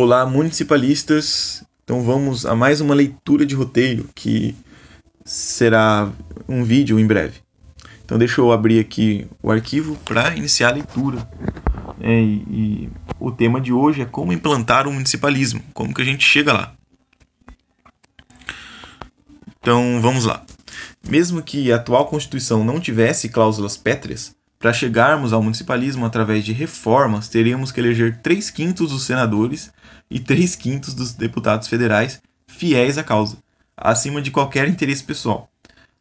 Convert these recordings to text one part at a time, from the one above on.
Olá, municipalistas! Então vamos a mais uma leitura de roteiro que será um vídeo em breve. Então deixa eu abrir aqui o arquivo para iniciar a leitura. É, e, o tema de hoje é como implantar o municipalismo, como que a gente chega lá. Então vamos lá. Mesmo que a atual Constituição não tivesse cláusulas pétreas, para chegarmos ao municipalismo através de reformas, teríamos que eleger 3 quintos dos senadores e 3 quintos dos deputados federais fiéis à causa, acima de qualquer interesse pessoal.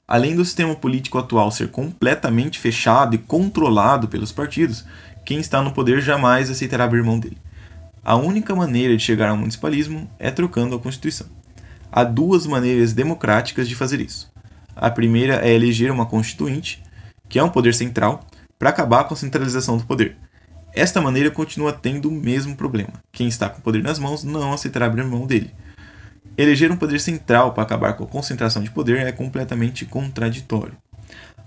Além do sistema político atual ser completamente fechado e controlado pelos partidos, quem está no poder jamais aceitará abrir mão dele. A única maneira de chegar ao municipalismo é trocando a Constituição. Há duas maneiras democráticas de fazer isso. A primeira é eleger uma constituinte, que é um poder central, para acabar com a centralização do poder. Esta maneira continua tendo o mesmo problema. Quem está com o poder nas mãos não aceitará abrir mão dele. Eleger um poder central para acabar com a concentração de poder é completamente contraditório.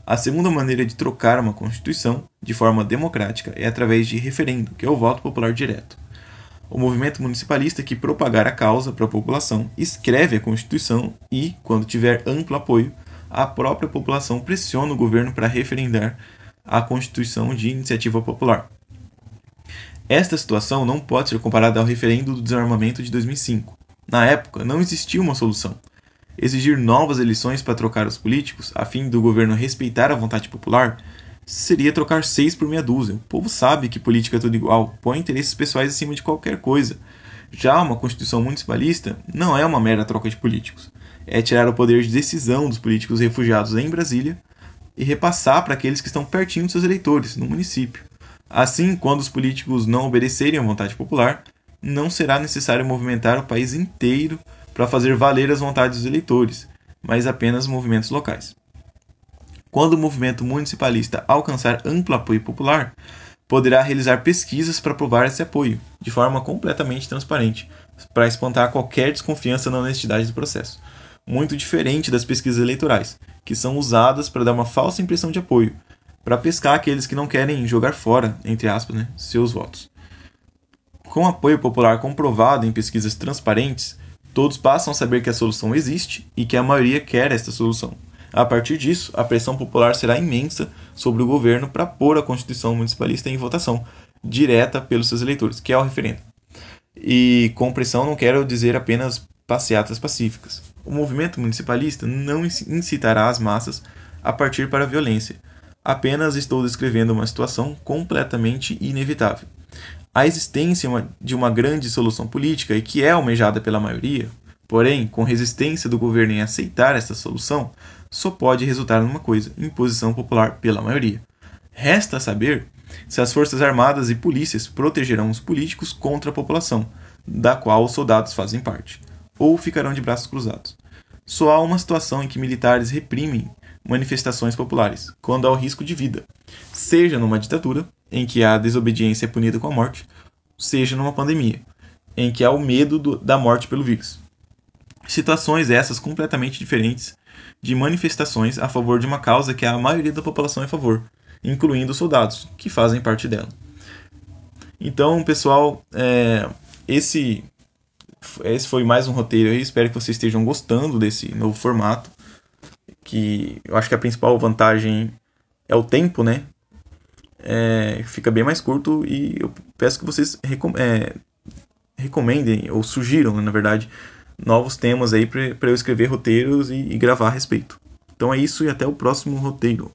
A segunda maneira de trocar uma Constituição de forma democrática é através de referendo, que é o voto popular direto. O movimento municipalista que propagar a causa para a população escreve a Constituição e, quando tiver amplo apoio, a própria população pressiona o governo para referendar a Constituição de Iniciativa Popular. Esta situação não pode ser comparada ao referendo do desarmamento de 2005. Na época, não existia uma solução. Exigir novas eleições para trocar os políticos, a fim do governo respeitar a vontade popular, seria trocar seis por meia dúzia. O povo sabe que política é tudo igual, põe interesses pessoais acima de qualquer coisa. Já uma Constituição municipalista não é uma mera troca de políticos. É tirar o poder de decisão dos políticos refugiados em Brasília e repassar para aqueles que estão pertinho dos seus eleitores, no município. Assim, quando os políticos não obedecerem à vontade popular, não será necessário movimentar o país inteiro para fazer valer as vontades dos eleitores, mas apenas movimentos locais. Quando o movimento municipalista alcançar amplo apoio popular, poderá realizar pesquisas para provar esse apoio, de forma completamente transparente, para espantar qualquer desconfiança na honestidade do processo muito diferente das pesquisas eleitorais, que são usadas para dar uma falsa impressão de apoio, para pescar aqueles que não querem jogar fora, entre aspas, né, seus votos. Com apoio popular comprovado em pesquisas transparentes, todos passam a saber que a solução existe e que a maioria quer esta solução. A partir disso, a pressão popular será imensa sobre o governo para pôr a Constituição Municipalista em votação direta pelos seus eleitores, que é o referendo. E com pressão não quero dizer apenas passeatas pacíficas. O movimento municipalista não incitará as massas a partir para a violência. Apenas estou descrevendo uma situação completamente inevitável. A existência de uma grande solução política e que é almejada pela maioria, porém, com resistência do governo em aceitar essa solução, só pode resultar numa coisa: imposição popular pela maioria. Resta saber se as forças armadas e polícias protegerão os políticos contra a população, da qual os soldados fazem parte ou ficarão de braços cruzados. Só há uma situação em que militares reprimem manifestações populares, quando há o risco de vida, seja numa ditadura, em que a desobediência é punida com a morte, seja numa pandemia, em que há o medo do, da morte pelo vírus. Situações essas completamente diferentes de manifestações a favor de uma causa que a maioria da população é a favor, incluindo os soldados, que fazem parte dela. Então, pessoal, é, esse esse foi mais um roteiro aí. Espero que vocês estejam gostando desse novo formato. Que eu acho que a principal vantagem é o tempo, né? É, fica bem mais curto e eu peço que vocês recom é, recomendem ou sugiram, na verdade, novos temas aí para eu escrever roteiros e, e gravar a respeito. Então é isso e até o próximo roteiro.